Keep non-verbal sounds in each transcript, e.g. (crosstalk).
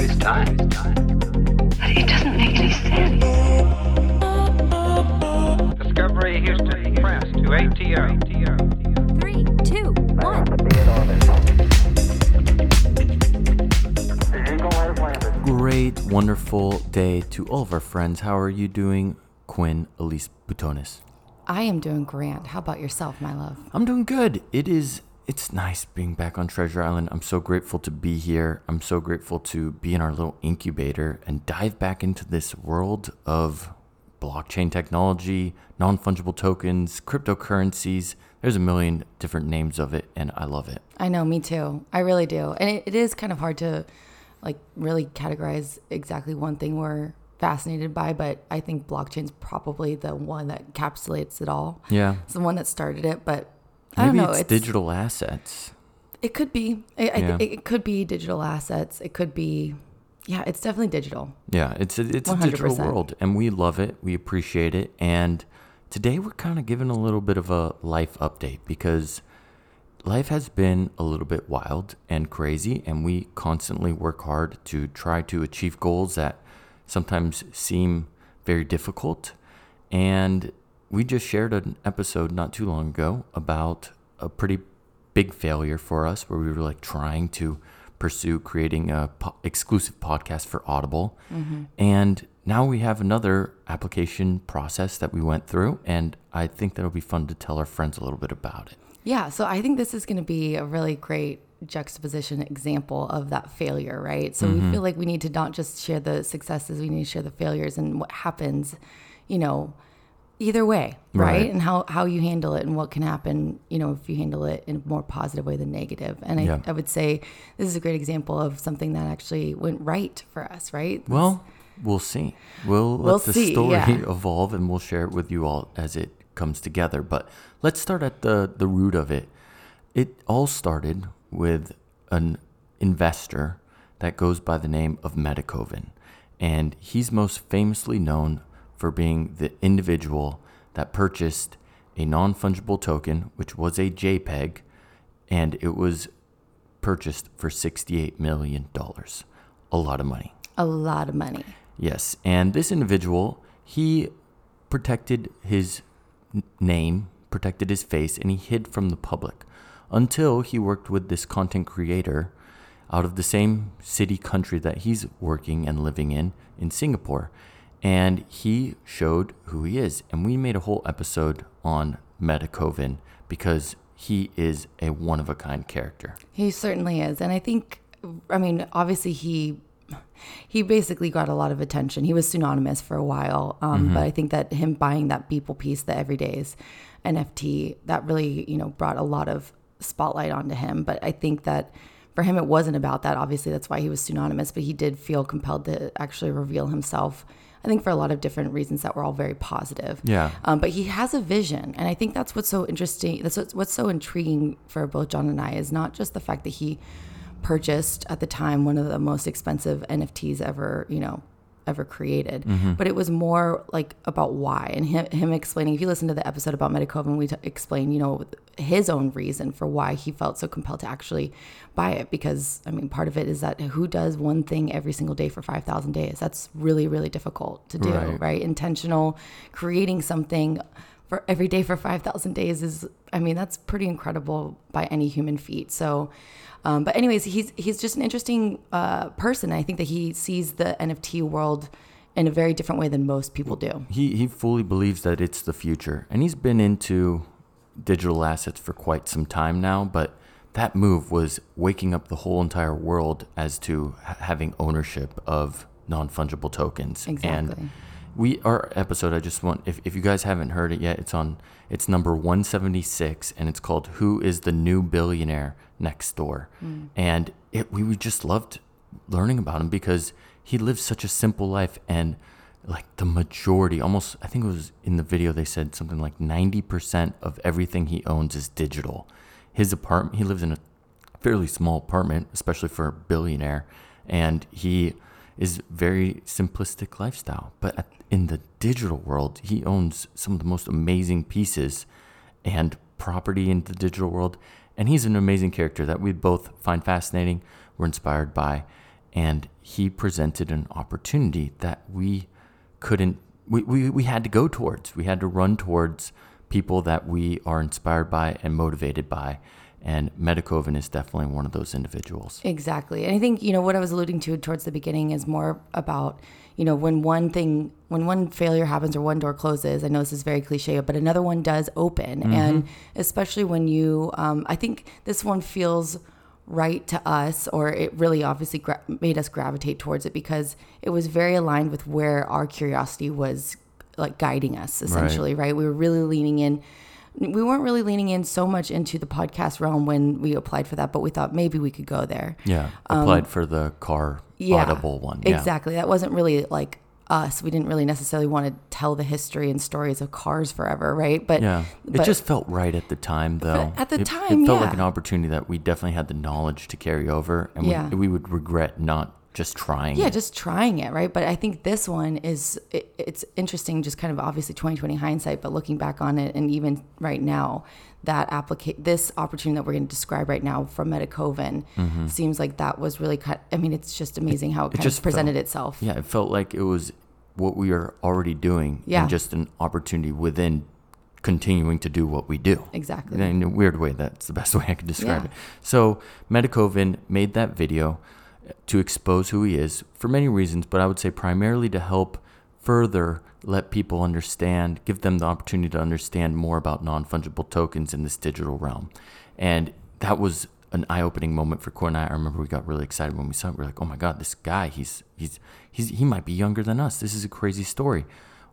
theoretically possible. Why waste time? It doesn't make any sense. Discovery Houston, press to ATO. Three, two, one. Great, wonderful day to all of our friends. How are you doing, Quinn Elise Butonis? I am doing grand. How about yourself, my love? I'm doing good. It is. It's nice being back on Treasure Island. I'm so grateful to be here. I'm so grateful to be in our little incubator and dive back into this world of blockchain technology, non fungible tokens, cryptocurrencies. There's a million different names of it, and I love it. I know, me too. I really do. And it, it is kind of hard to like really categorize exactly one thing we're fascinated by, but I think blockchain's probably the one that encapsulates it all. Yeah. It's the one that started it, but I Maybe don't know. it's, digital assets. It could be. I, I Yeah. think it could be digital assets. It could be. Yeah, it's definitely digital. Yeah, it's a, it's a digital world, and we love it. We appreciate it. And today we're kind of giving a little bit of a life update because life has been a little bit wild and crazy, and we constantly work hard to try to achieve goals that sometimes seem very difficult. And we just shared an episode not too long ago about a pretty big failure for us where we were like trying to pursue creating a po- exclusive podcast for Audible. And now we have another application process that we went through. And I think that'll be fun to tell our friends a little bit about it. Yeah, so I think this is going to be a really great juxtaposition example of that failure, right? So Mm-hmm. we feel like we need to not just share the successes, we need to share the failures and what happens, you know, either way, right? Right. And how how you handle it and what can happen, you know, if you handle it in a more positive way than negative. And I, Yeah. I would say this is a great example of something that actually went right for us, right? Well, we'll see. We'll let We'll the see, story yeah. (laughs) evolve and we'll share it with you all as it comes together. But let's start at the, the root of it. It all started with an investor that goes by the name of Metakovan. And he's most famously known for being the individual that purchased a non fungible token, which was a JPEG, and it was purchased for $68 million. A lot of money. a lot of money. Yes, and this individual, he protected his name, protected his face, and he hid from the public until he worked with this content creator out of the same city country that he's working and living in in Singapore. And he showed who he is. And we made a whole episode on Metakovan because he is a one of a kind character. He certainly is, and I think, I mean, obviously he he basically got a lot of attention. He was synonymous for a while, um, but I think that him buying that Beeple piece, the Everydays NFT, that really you know brought a lot of spotlight onto him. But I think that for him, it wasn't about that. Obviously, that's why he was synonymous, but he did feel compelled to actually reveal himself. I think for a lot of different reasons that were all very positive. Yeah. Um, but he has a vision, and I think that's what's so interesting. That's what's, what's so intriguing for both John and I is not just the fact that he purchased at the time one of the most expensive NFTs ever, you know, ever created, mm-hmm. but it was more like about why and him, him explaining. If you listen to the episode about Metakovan, we t- explain, you know, his own reason for why he felt so compelled to actually buy it. Because I mean, part of it is that who does one thing every single day for five thousand days? That's really, really difficult to do, Right. right? Intentional creating something for every day for 5,000 days is, I mean, that's pretty incredible by any human feat. So, um, but anyways, he's, he's just an interesting uh, person. I think that he sees the NFT world in a very different way than most people do. he he fully believes that it's the future and he's been into digital assets for quite some time now but that move was waking up the whole entire world as to ha- having ownership of non-fungible tokens Exactly. and we our episode i just want if, if you guys haven't heard it yet it's on it's number 176 and it's called who is the new billionaire next door? Mm. And it we, we just loved learning about him because he lives such a simple life and like the majority almost i think it was in the video they said something like 90% of everything he owns is digital. His apartment he lives in a fairly small apartment especially for a billionaire and he is very simplistic lifestyle but in the digital world he owns some of the most amazing pieces and property in the digital world And he's an amazing character that we both find fascinating, we're inspired by, and he presented an opportunity that we couldn't we, we, we had to go towards. We had to run towards people that we are inspired by and motivated by. And Metakovan is definitely one of those individuals. Exactly. And I think, you know, what I was alluding to towards the beginning is more about, you know, when one thing, when one failure happens or one door closes, I know this is very cliche, but another one does open. And especially when you, um, I think this one feels right to us, or it really obviously gra- made us gravitate towards it because it was very aligned with where our curiosity was like guiding us essentially, right? We were really leaning in we weren't really leaning in so much into the podcast realm when we applied for that, but we thought maybe we could go there. Yeah. Applied for the car Um, Yeah, audible one. Yeah. Exactly. That wasn't really like us. We didn't really necessarily want to tell the history and stories of cars forever, right? But Yeah. It just felt right at the time, though. at the It- time, it felt like an opportunity that we definitely had the knowledge to carry over, and Yeah. we, we would regret not just trying. yeah, it. just trying it, right? But I think this one is it, it's interesting, just kind of obviously 2020 hindsight, but looking back on it, and even right now, that applicate this opportunity that we're going to describe right now from Metakovan mm-hmm. seems like that was really cut. I mean, it's just amazing how it, kind just of presented felt- itself. Yeah, it felt like it was what we are already doing, Yeah. and just an opportunity within continuing to do what we do. Exactly. In a weird way, that's the best (laughs) way I could describe Yeah. it. So, Metakovan made that video to expose who he is for many reasons, but I would say primarily to help further let people understand, give them the opportunity to understand more about non fungible tokens in this digital realm. And that was an eye-opening moment for Core and I. I remember we got really excited when we saw it. We are like, "Oh my God, this guy! He's he's he's he might be younger than us. This is a crazy story."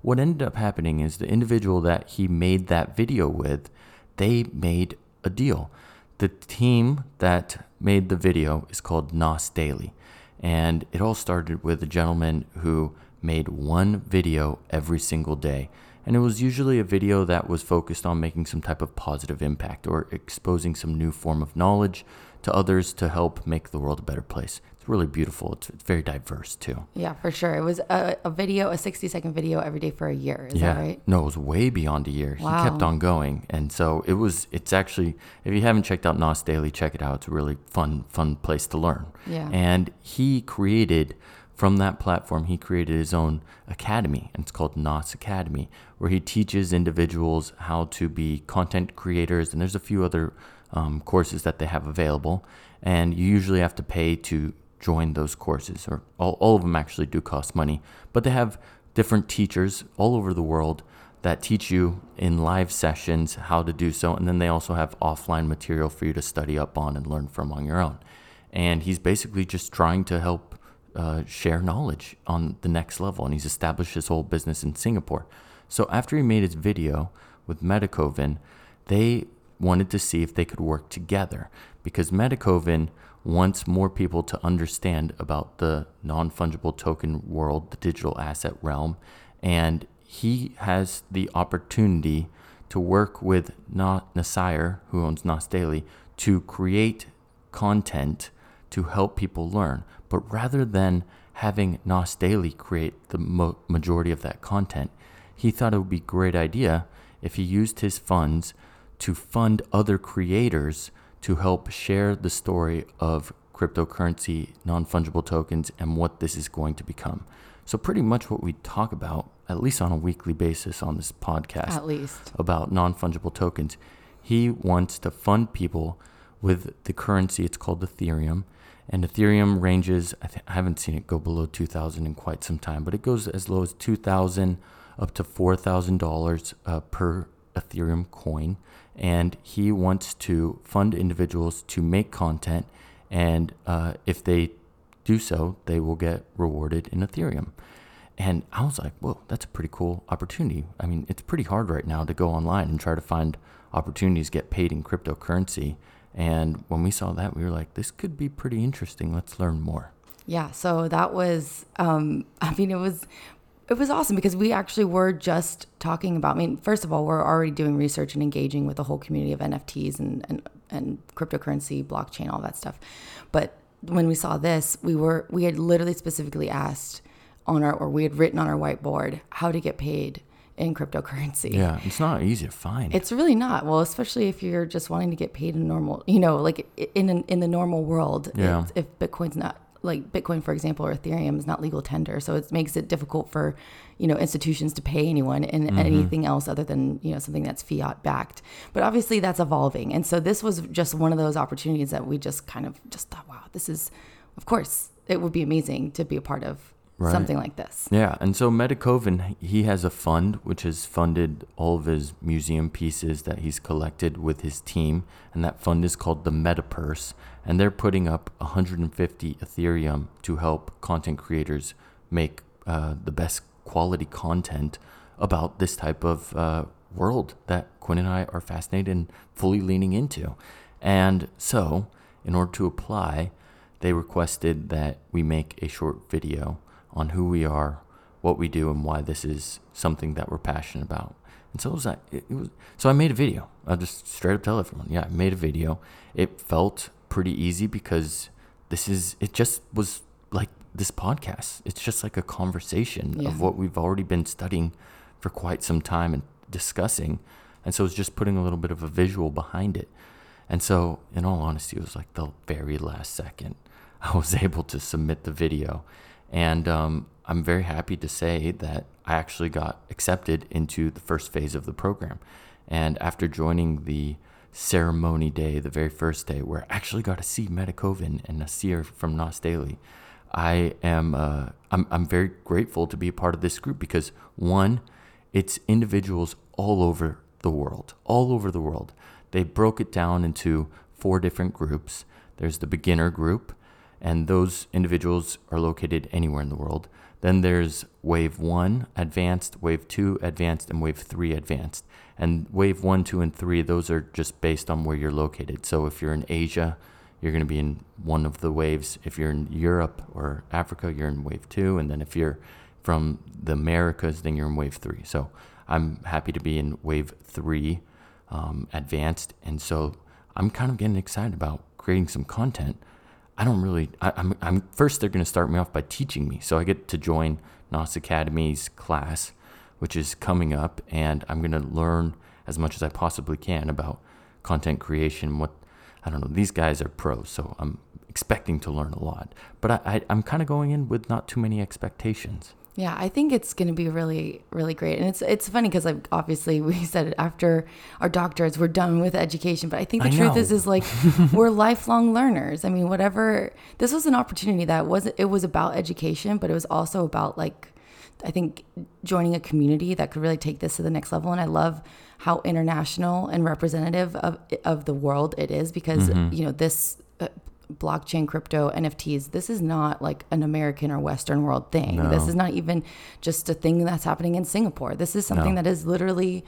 What ended up happening is the individual that he made that video with, they made a deal. The team that made the video is called Nas Daily, and it all started with a gentleman who made one video every single day. And it was usually a video that was focused on making some type of positive impact or exposing some new form of knowledge to others to help make the world a better place. Really beautiful. It's, it's very diverse too. Yeah, for sure. It was a, a video, a 60 second video every day for a year. Is that right? No, it was way beyond a year. He kept on going. And so it was it's actually if you haven't checked out Nas Daily, check it out. It's a really fun, fun place to learn. Yeah. And he created from that platform, he created his own academy, and it's called Nas Academy, where he teaches individuals how to be content creators. And there's a few other um, courses that they have available. And you usually have to pay to join those courses, or all, all of them actually do cost money. But they have different teachers all over the world that teach you in live sessions how to do so. And then they also have offline material for you to study up on and learn from on your own. And he's basically just trying to help uh, share knowledge on the next level. And he's established his whole business in Singapore. So after he made his video with Metakovan, they wanted to see if they could work together because Metakovan wants more people to understand about the non fungible token world, the digital asset realm, and he has the opportunity to work with Na- Nuseir, who owns Nas Daily, to create content to help people learn. But rather than having Nas Daily create the mo- majority of that content, he thought it would be a great idea if he used his funds to fund other creators to help share the story of cryptocurrency, non fungible tokens, and what this is going to become. So, pretty much what we talk about, at least on a weekly basis on this podcast, At least. about non fungible tokens. He wants to fund people with the currency. It's called Ethereum. And Ethereum ranges, I, th- I haven't seen it go below 2000 in quite some time, but it goes as low as 2000 up to $4,000 uh, per Ethereum coin. And he wants to fund individuals to make content. And uh, if they do so, they will get rewarded in Ethereum. And I was like, whoa, that's a pretty cool opportunity. I mean, it's pretty hard right now to go online and try to find opportunities get paid in cryptocurrency. And when we saw that, we were like, this could be pretty interesting. Let's learn more. Yeah, so that was um (laughs) I mean it was it was awesome because we actually were just talking about I mean first of all we're already doing research and engaging with the whole community of NFTs and and, and cryptocurrency, blockchain, all that stuff. But when we saw this, we were we had literally specifically asked on our or we had written on our whiteboard how to get paid in cryptocurrency. Yeah, it's not easy to find. It's really not. Well, especially if you're just wanting to get paid in normal, you know, like in an, in the normal world. Yeah. If, if Bitcoin's not like Bitcoin, for example, or Ethereum is not legal tender, so it makes it difficult for you know institutions to pay anyone in Mm-hmm. anything else other than you know something that's fiat backed. But obviously, that's evolving, and so this was just one of those opportunities that we just kind of just thought, wow, this is, of course, it would be amazing to be a part of Right. something like this. Yeah, and so Metakovan, he has a fund which has funded all of his museum pieces that he's collected with his team, and that fund is called the Metapurse, and they're putting up 150 Ethereum to help content creators make uh, the best quality content about this type of uh, world that Quinn and I are fascinated and fully leaning into. And so, in order to apply, they requested that we make a short video on who we are, what we do, and why this is something that we're passionate about. And so it was, it was so I made a video. I'll just straight up tell everyone, yeah, I made a video. It felt pretty easy because this is it just was like this podcast. It's just like a conversation Yeah. of what we've already been studying for quite some time and discussing. And so it's just putting a little bit of a visual behind it. And so, in all honesty, it was like the very last second (laughs) I was able to submit the video. And um, I'm very happy to say that I actually got accepted into the first phase of the program. And after joining the ceremony day, the very first day, where I actually got to see Metakovan and Nuseir from Nas Daily, I am uh, I'm, I'm very grateful to be a part of this group because one, it's individuals all over the world, all over the world. They broke it down into four different groups. There's the beginner group, and those individuals are located anywhere in the world. Then there's wave one, advanced, wave two, advanced, and wave three, advanced. And wave one, two, and three, those are just based on where you're located. So if you're in Asia, you're going to be in one of the waves. If you're in Europe or Africa, you're in wave two. And then if you're from the Americas, then you're in wave three. So I'm happy to be in wave three, um, advanced. And so I'm kind of getting excited about creating some content. I don't really, I, I'm, I'm first, they're going to start me off by teaching me. So I get to join Nas Academy's class, which is coming up, and I'm going to learn as much as I possibly can about content creation. What, I don't know, these guys are pros, so I'm expecting to learn a lot. But I, I, I'm kind of going in with not too many expectations. Yeah, I think it's going to be really, really great, and it's it's funny because like obviously (laughs) we said it after our doctorates we're done with education, but I think the I truth know. is is like (laughs) we're lifelong learners. I mean, whatever this was an opportunity that wasn't it was about education, but it was also about like I think joining a community that could really take this to the next level. And I love how international and representative of of the world it is because mm-hmm. you know this. Blockchain crypto nfts this is not like an american or western world thing. This is not even just a thing that's happening in singapore. This is something No. that is literally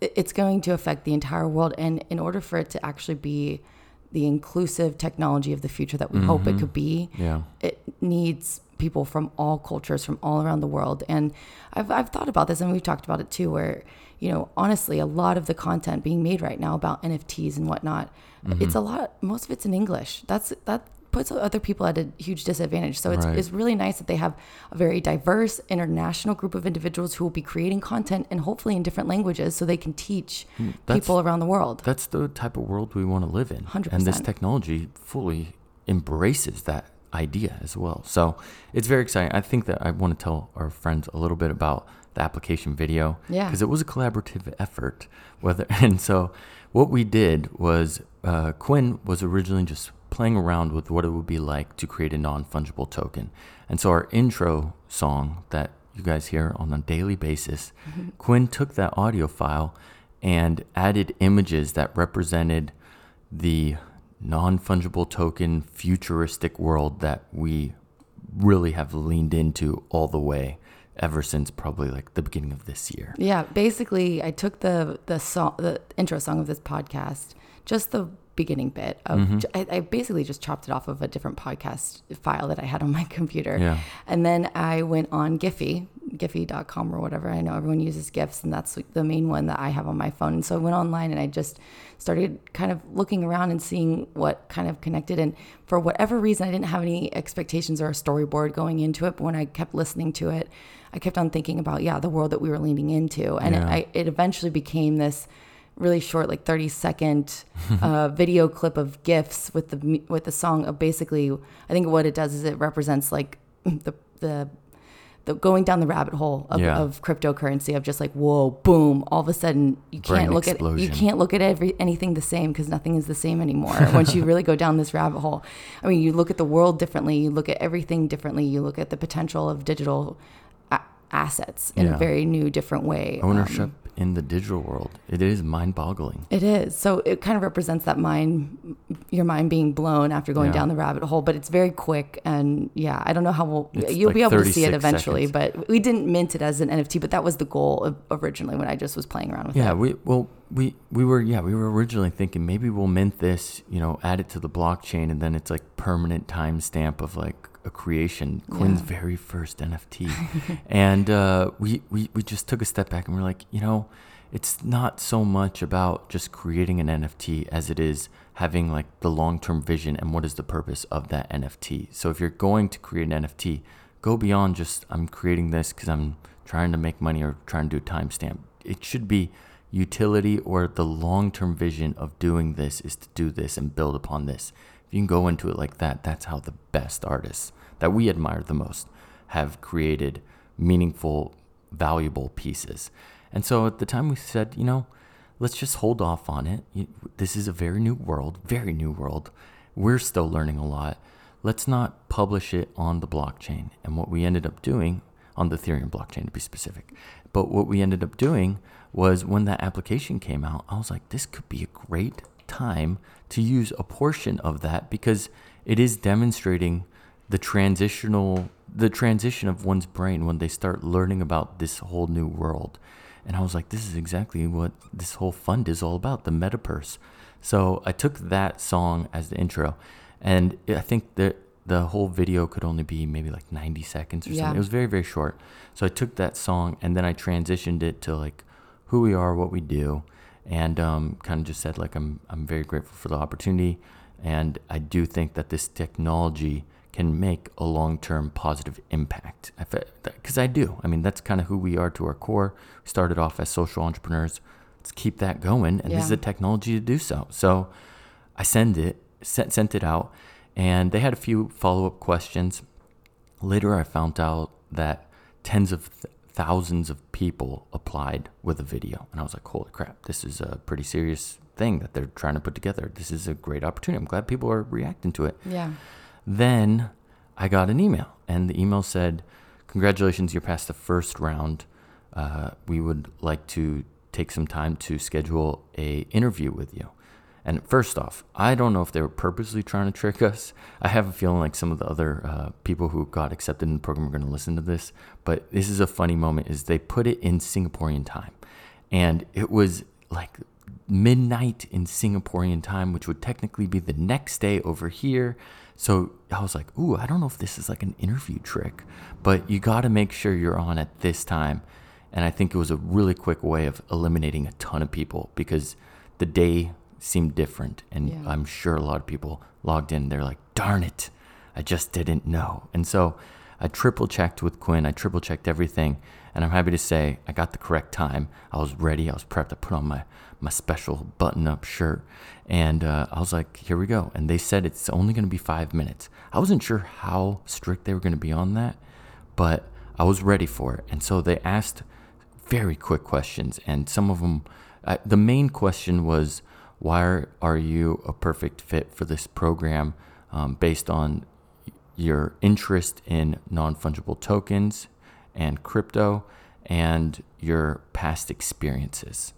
it's going to affect the entire world. And in order for it to actually be the inclusive technology of the future that we hope it mm-hmm. could be Yeah. it needs people from all cultures from all around the world and I've, I've thought about this and we've talked about it too where you know honestly a lot of the content being made right now about nfts and whatnot mm-hmm. it's a lot most of it's in english that's that puts other people at a huge disadvantage so it's, Right. it's really nice that they have a very diverse international group of individuals who will be creating content and hopefully in different languages so they can teach hmm, that's- people around the world That's the type of world we want to live in. 100%. And this technology fully embraces that idea as well. So it's very exciting. I think that I want to tell our friends a little bit about the application video. Yeah. Because it was a collaborative effort. Whether (laughs) and so what we did was uh, Quinn was originally just playing around with what it would be like to create a non-fungible token. And so our intro song that you guys hear on a daily basis, Quinn took that audio file and added images that represented the non fungible token futuristic world that we really have leaned into all the way ever since probably like the beginning of this year. Yeah, basically, I took the the song, the intro song of this podcast, just the beginning bit of. Mm-hmm. I, I basically just chopped it off of a different podcast file that I had on my computer, Yeah. and then I went on Giphy, Giphy.com or whatever. I know everyone uses GIFs, and that's the main one that I have on my phone. And so I went online and I just started kind of looking around and seeing what kind of connected. And for whatever reason, I didn't have any expectations or a storyboard going into it. But when I kept listening to it, I kept on thinking about, yeah, the world that we were leaning into. And Yeah. it, I, it eventually became this really short, like 30 second (laughs) uh, video clip of GIFs with the, with the song of basically, I think what it does is it represents like (laughs) the, the, the going down the rabbit hole of, Yeah. of cryptocurrency of just like whoa boom all of a sudden you Brain can't look at you can't look at every anything the same because nothing is the same anymore (laughs) once you really go down this rabbit hole i mean you look at the world differently you look at everything differently you look at the potential of digital assets in Yeah. a very new different way Um, Ownership in the digital world. It is mind boggling. it is. So it kind of represents that mind, your mind being blown after going Yeah. down the rabbit hole. But it's very quick, and yeah, I don't know how we'll. It's you'll like be able to see it eventually, seconds. but we didn't mint it as an NFT. But that was the goal of, originally when I just was playing around with Yeah, it. Yeah, we well we we were yeah we were originally thinking maybe we'll mint this you know add it to the blockchain and then it's like permanent timestamp of like a creation Quinn's Yeah. very first NFT, (laughs) and uh, we we we just took a step back and we're like you know it's not so much about just creating an NFT as it is having like the long term vision and what is the purpose of that NFT. So if you're going to create an NFT, go beyond just I'm creating this because I'm trying to make money or trying to do a timestamp. It should be utility or the long term vision of doing this is to do this and build upon this. If you can go into it like that, that's how the best artists that we admire the most have created meaningful, valuable pieces. And so at the time we said, you know, let's just hold off on it. This is a very new world, very new world. We're still learning a lot. Let's not publish it on the blockchain. And what we ended up doing on the Ethereum blockchain to be specific. But what we ended up doing was when that application came out, I was like, this could be a great time to use a portion of that because it is demonstrating the transitional the transition of one's brain when they start learning about this whole new world. And I was like, this is exactly what this whole fund is all about, the metaverse. So I took that song as the intro, and I think that the whole video could only be maybe like 90 seconds or Yeah. something. It was very, very short. So I took that song and then I transitioned it to like who we are, what we do, and um, kind of just said like I'm I'm very grateful for the opportunity, and I do think that this technology can make a long-term positive impact. Because I do. I mean, that's kind of who we are to our core. We started off as social entrepreneurs. Let's keep that going, and this is Yeah. the technology to do so. So I send it, sent, sent it out, and they had a few follow-up questions. Later, I found out that tens of th- thousands of people applied with a video, and I was like, "Holy crap! This is a pretty serious thing that they're trying to put together. This is a great opportunity. I'm glad people are reacting to it." Yeah. Then I got an email, and the email said, Congratulations, you're past the first round. Uh, we would like to take some time to schedule a interview with you. And first off, I don't know if they were purposely trying to trick us. I have a feeling like some of the other uh, people who got accepted in the program are going to listen to this. But this is a funny moment: is they put it in Singaporean time, and it was like midnight in Singaporean time, which would technically be the next day over here. So I was like, ooh, I don't know if this is like an interview trick, but you got to make sure you're on at this time. And I think it was a really quick way of eliminating a ton of people because the day seemed different. And Yeah. I'm sure a lot of people logged in. They're like, darn it, I just didn't know. And so I triple checked with Quinn. I triple checked everything. And I'm happy to say I got the correct time. I was ready. I was prepped. I put on my, my special button up shirt. And uh, I was like, here we go. And they said it's only going to be five minutes. I wasn't sure how strict they were going to be on that, but I was ready for it. And so they asked very quick questions. And some of them, uh, the main question was, why are, are you a perfect fit for this program um, based on your interest in non fungible tokens and crypto and your past experiences.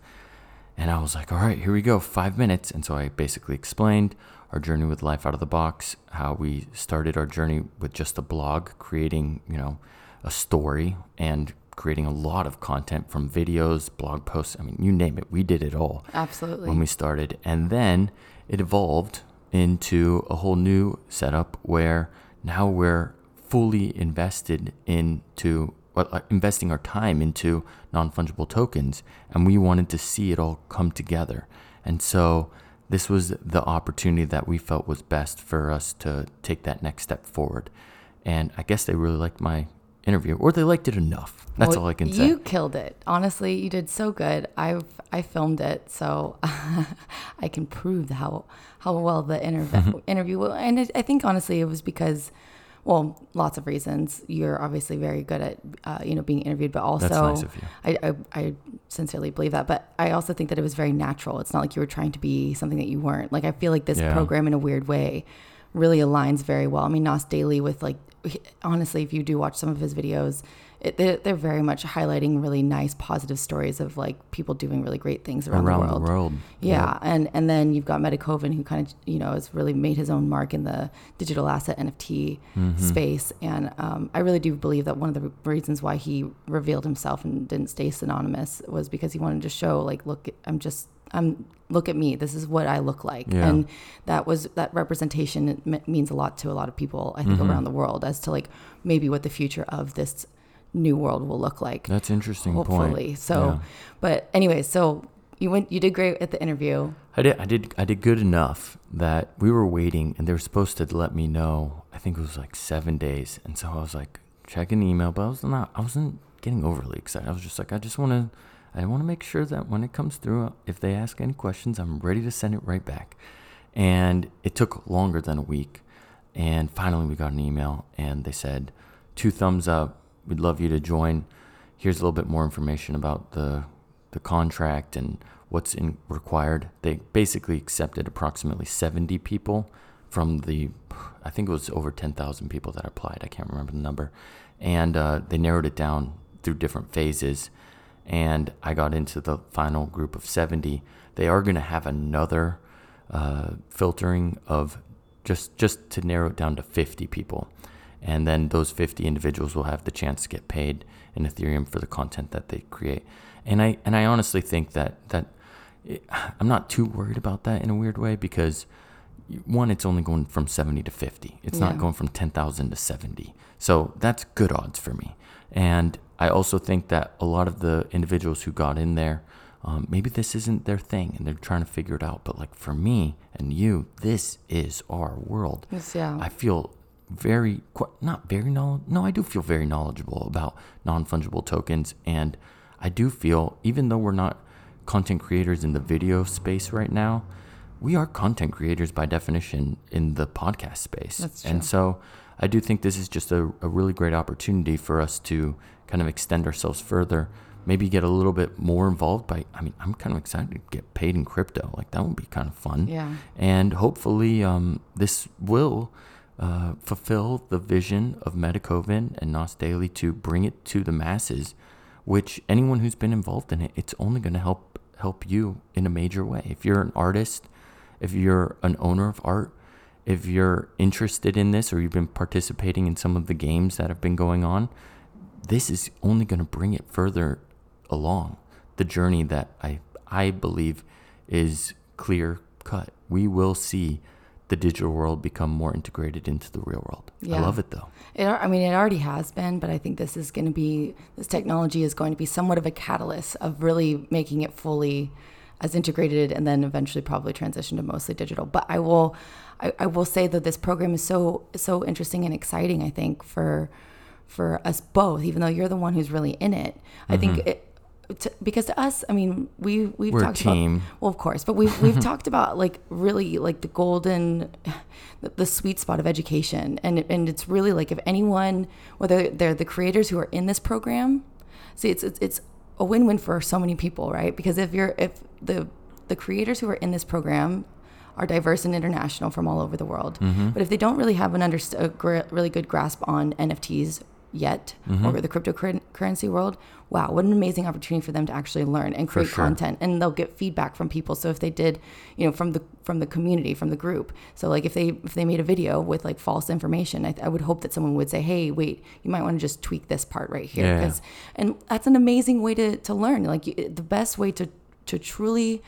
And I was like, all right, here we go, five minutes. And so I basically explained our journey with Life Out of the Box, how we started our journey with just a blog, creating, you know, a story and creating a lot of content from videos, blog posts. I mean, you name it, we did it all Absolutely. when we started. And then it evolved into a whole new setup where now we're fully invested into investing our time into non fungible tokens, and we wanted to see it all come together. And so this was the opportunity that we felt was best for us to take that next step forward. And I guess they really liked my interview, or they liked it enough. That's Well, all I can say. You killed it. Honestly, you did so good. I've I filmed it, so (laughs) I can prove how how well the (laughs) interview interview. And it, I think honestly, it was because, well, lots of reasons. You're obviously very good at uh, you know being interviewed, but also nice. I, I I sincerely believe that. But I also think that it was very natural. It's not like you were trying to be something that you weren't. Like I feel like this Yeah. program, in a weird way, really aligns very well. I mean, Nas Daily with like honestly, if you do watch some of his videos, it, they're, they're very much highlighting really nice, positive stories of like people doing really great things around, Around the the world. world. Yeah, and and then you've got Metakovan, who kind of you know has really made his own mark in the digital asset NFT Mm-hmm. space, and um, I really do believe that one of the reasons why he revealed himself and didn't stay synonymous was because he wanted to show like, look, I'm just I'm look at me. This is what I look like, Yeah. and that was that representation me- means a lot to a lot of people. I think Mm-hmm. around the world as to like maybe what the future of this new world will look like That's interesting hopefully. point. So, Yeah. but anyway, so you went, you did great at the interview. I did, I did, I did good enough that we were waiting, and they were supposed to let me know. I think it was like seven days, and so I was like checking the email, but I was not, I wasn't getting overly excited. I was just like, I just want to, I want to make sure that when it comes through, if they ask any questions, I'm ready to send it right back. And it took longer than a week, and finally we got an email, and they said, two thumbs up. We'd love you to join. Here's a little bit more information about the the contract and what's in required. They basically accepted approximately 70 people from the, I think it was over 10,000 people that applied. I can't remember the number. And uh, they narrowed it down through different phases. And I got into the final group of 70. They are going to have another uh, filtering of just just to narrow it down to 50 people. And then those 50 individuals will have the chance to get paid in Ethereum for the content that they create. And I and I honestly think that that it, I'm not too worried about that in a weird way because one, it's only going from 70 to 50. It's not going from 10,000 to 70. So that's good odds for me. And I also think that a lot of the individuals who got in there, um, maybe this isn't their thing and they're trying to figure it out. But like for me and you, this is our world. Yes, yeah. I feel very, not very knowledgeable. No, I do feel very knowledgeable about non fungible tokens. And I do feel, even though we're not content creators in the video space right now, we are content creators by definition in the podcast space. That's And so I do think this is just a, a really great opportunity for us to kind of extend ourselves further, maybe get a little bit more involved by, I mean, I'm kind of excited to get paid in crypto. Like that would be kind of fun. Yeah. And hopefully um, this will uh, fulfill the vision of Metakovan and Nas Daily to bring it to the masses, which anyone who's been involved in it, it's only going to help help you in a major way. If you're an artist, if you're an owner of art, if you're interested in this or you've been participating in some of the games that have been going on, this is only going to bring it further along the journey that I I believe is clear cut. We will see the digital world become more integrated into the real world. I love it though. It, I mean, it already has been, but I think this is going to be, this technology is going to be somewhat of a catalyst of really making it fully as integrated and then eventually probably transition to mostly digital. But I will, I, I will say that this program is so, so interesting and exciting, I think, for, for us both, even though you're the one who's really in it. I think mm-hmm. it, to, because to us, I mean, we we've We're talked team. about well, of course, but we've we've (laughs) talked about like really like the golden, the, the sweet spot of education, and and it's really like if anyone, whether they're the creators who are in this program, see, it's it's, it's a win-win for so many people, right? Because if you're if the the creators who are in this program are diverse and international from all over the world, mm-hmm. but if they don't really have an under, a gr- really good grasp on NFTs yet or the cryptocurrency world, wow, what an amazing opportunity for them to actually learn and create sure. content and they'll get feedback from people. So if they did, you know, from the from the community, from the group. So like if they if they made a video with like false information, I, I would hope that someone would say, "Hey, wait, you might want to just tweak this part right here." Yeah. and that's an amazing way to to learn. Like the best way to to truly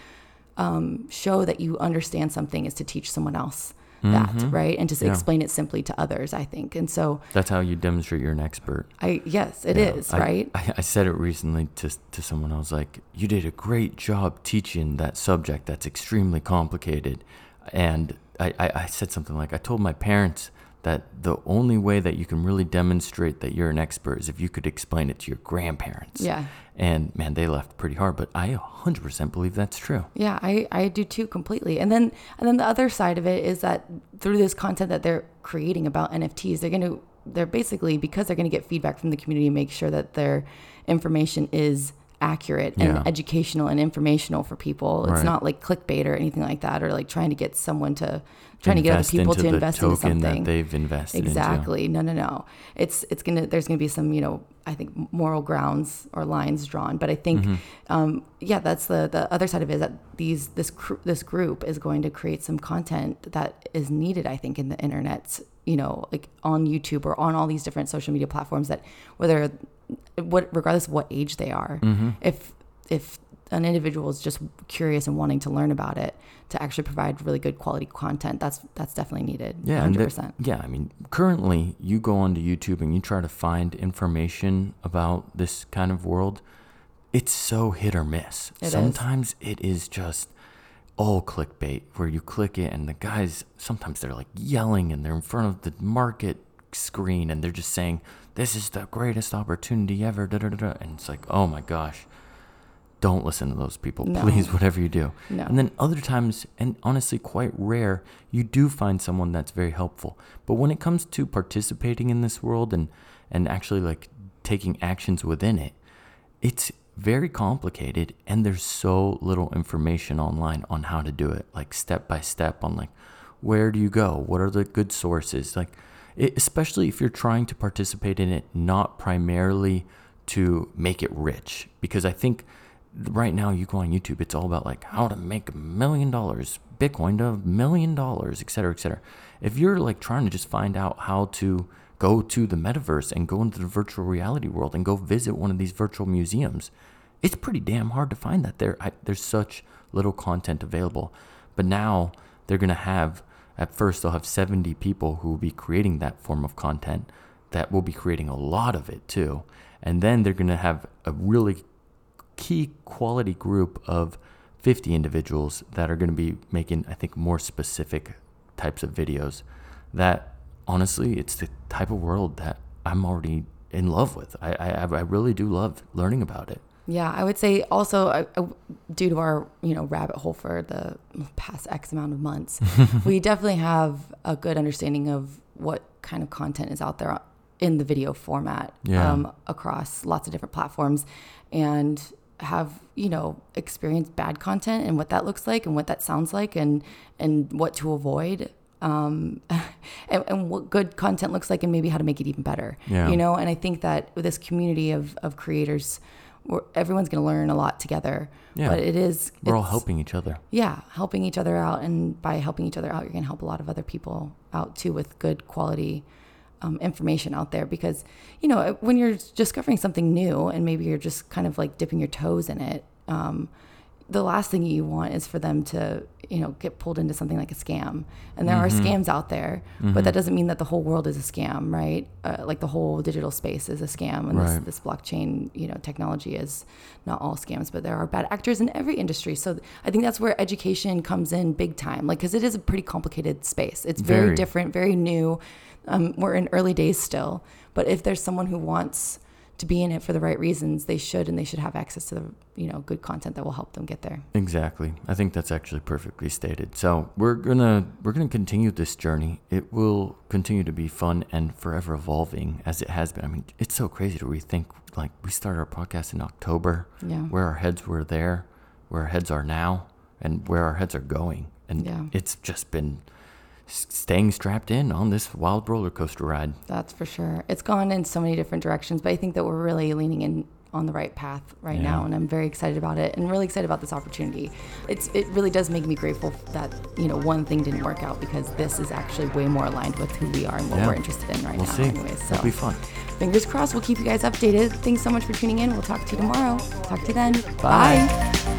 um, show that you understand something is to teach someone else that, right? And to Mm-hmm. Yeah. explain it simply to others, I think. And so That's how you demonstrate you're an expert. I yes, it is Yeah, I- right? I, I said it recently to to someone. I was like, "You did a great job teaching that subject that's extremely complicated," and I, I, I said something like, "I told my parents that the only way that you can really demonstrate that you're an expert is if you could explain it to your grandparents." Yeah. And man, they left pretty hard, but I 100% believe that's true. Yeah, I, I do too completely. And then and then the other side of it is that through this content that they're creating about NFTs, they're gonna they're basically because they're gonna get feedback from the community, make sure that their information is accurate and Yeah. educational and informational for people. It's Right. not like clickbait or anything like that, or like trying to get someone to trying to get other people into to invest into something. they've invested into. Exactly. No, no, no. It's it's gonna there's gonna be some you know I think moral grounds or lines drawn, but I think Mm-hmm. um, yeah, that's the the other side of it is that these this cr- this group is going to create some content that is needed. I think in the internet, you know, like on YouTube or on all these different social media platforms that whether what regardless of what age they are, Mm-hmm. if if an individual is just curious and wanting to learn about it to actually provide really good quality content that's that's definitely needed Yeah, 100% there- yeah. I mean, currently, you go onto YouTube and you try to find information about this kind of world. It's so hit or miss. It is. sometimes it is just all clickbait, where you click it and the guys sometimes they're like yelling and they're in front of the market screen and they're just saying, "This is the greatest opportunity ever." Da da da. And it's like, oh my gosh. Don't listen to those people, No. please, whatever you do. No. And then other times, and honestly, quite rare, you do find someone that's very helpful. But when it comes to participating in this world and and actually like taking actions within it, it's very complicated, and there's so little information online on how to do it, like step by step on like where do you go, what are the good sources, like especially if you're trying to participate in it not primarily to make it rich, because I think right now you go on YouTube, it's all about like how to make a million dollars, Bitcoin to a million dollars, et cetera, et cetera. If you're like trying to just find out how to go to the metaverse and go into the virtual reality world and go visit one of these virtual museums, it's pretty damn hard to find that there. I, there's such little content available, but now they're gonna have. At first, they'll have 70 people who will be creating that form of content that will be creating a lot of it too. And then they're going to have a really key quality group of 50 individuals that are going to be making, I think, more specific types of videos. That honestly, it's the type of world that I'm already in love with. I, I, I really do love learning about it. Yeah, I would say also uh, uh, due to our you know rabbit hole for the past X amount of months, (laughs) we definitely have a good understanding of what kind of content is out there in the video format Yeah. um, across lots of different platforms, and have you know experienced bad content and what that looks like and what that sounds like and and what to avoid. Um, (laughs) and, and what good content looks like and maybe how to make it even better. Yeah. You know, and I think that with this community of, of creators, we're, everyone's going to learn a lot together. Yeah. But it is. We're all helping each other. Yeah, helping each other out, and by helping each other out, you're going to help a lot of other people out too with good quality um, information out there. Because you know, when you're discovering something new, and maybe you're just kind of like dipping your toes in it. Um, the last thing you want is for them to, you know, get pulled into something like a scam. And there are scams out there, but that doesn't mean that the whole world is a scam, right? Uh, like the whole digital space is a scam, and Right. this, this blockchain, you know, technology is not all scams, but there are bad actors in every industry. So I think that's where education comes in big time, like because it is a pretty complicated space. It's very, Very. different, very new. Um, we're in early days still, but if there's someone who wants to be in it for the right reasons, they should, and they should have access to the, you know, good content that will help them get there. Exactly. I think that's actually perfectly stated. So we're gonna we're gonna continue this journey. It will continue to be fun and forever evolving as it has been. I mean, it's so crazy to rethink. Like we started our podcast in October, Yeah. where our heads were there, where our heads are now, and where our heads are going. And Yeah. it's just been staying strapped in on this wild roller coaster ride. That's for sure. It's gone in so many different directions, but I think that we're really leaning in on the right path right now, and I'm very excited about it, and really excited about this opportunity. It's it really does make me grateful that you know one thing didn't work out because this is actually way more aligned with who we are and what Yeah. we're interested in right We'll now. see. Anyways, so It'll be fun. fingers crossed. We'll keep you guys updated. Thanks so much for tuning in. We'll talk to you tomorrow. Talk to you then. Bye. Bye.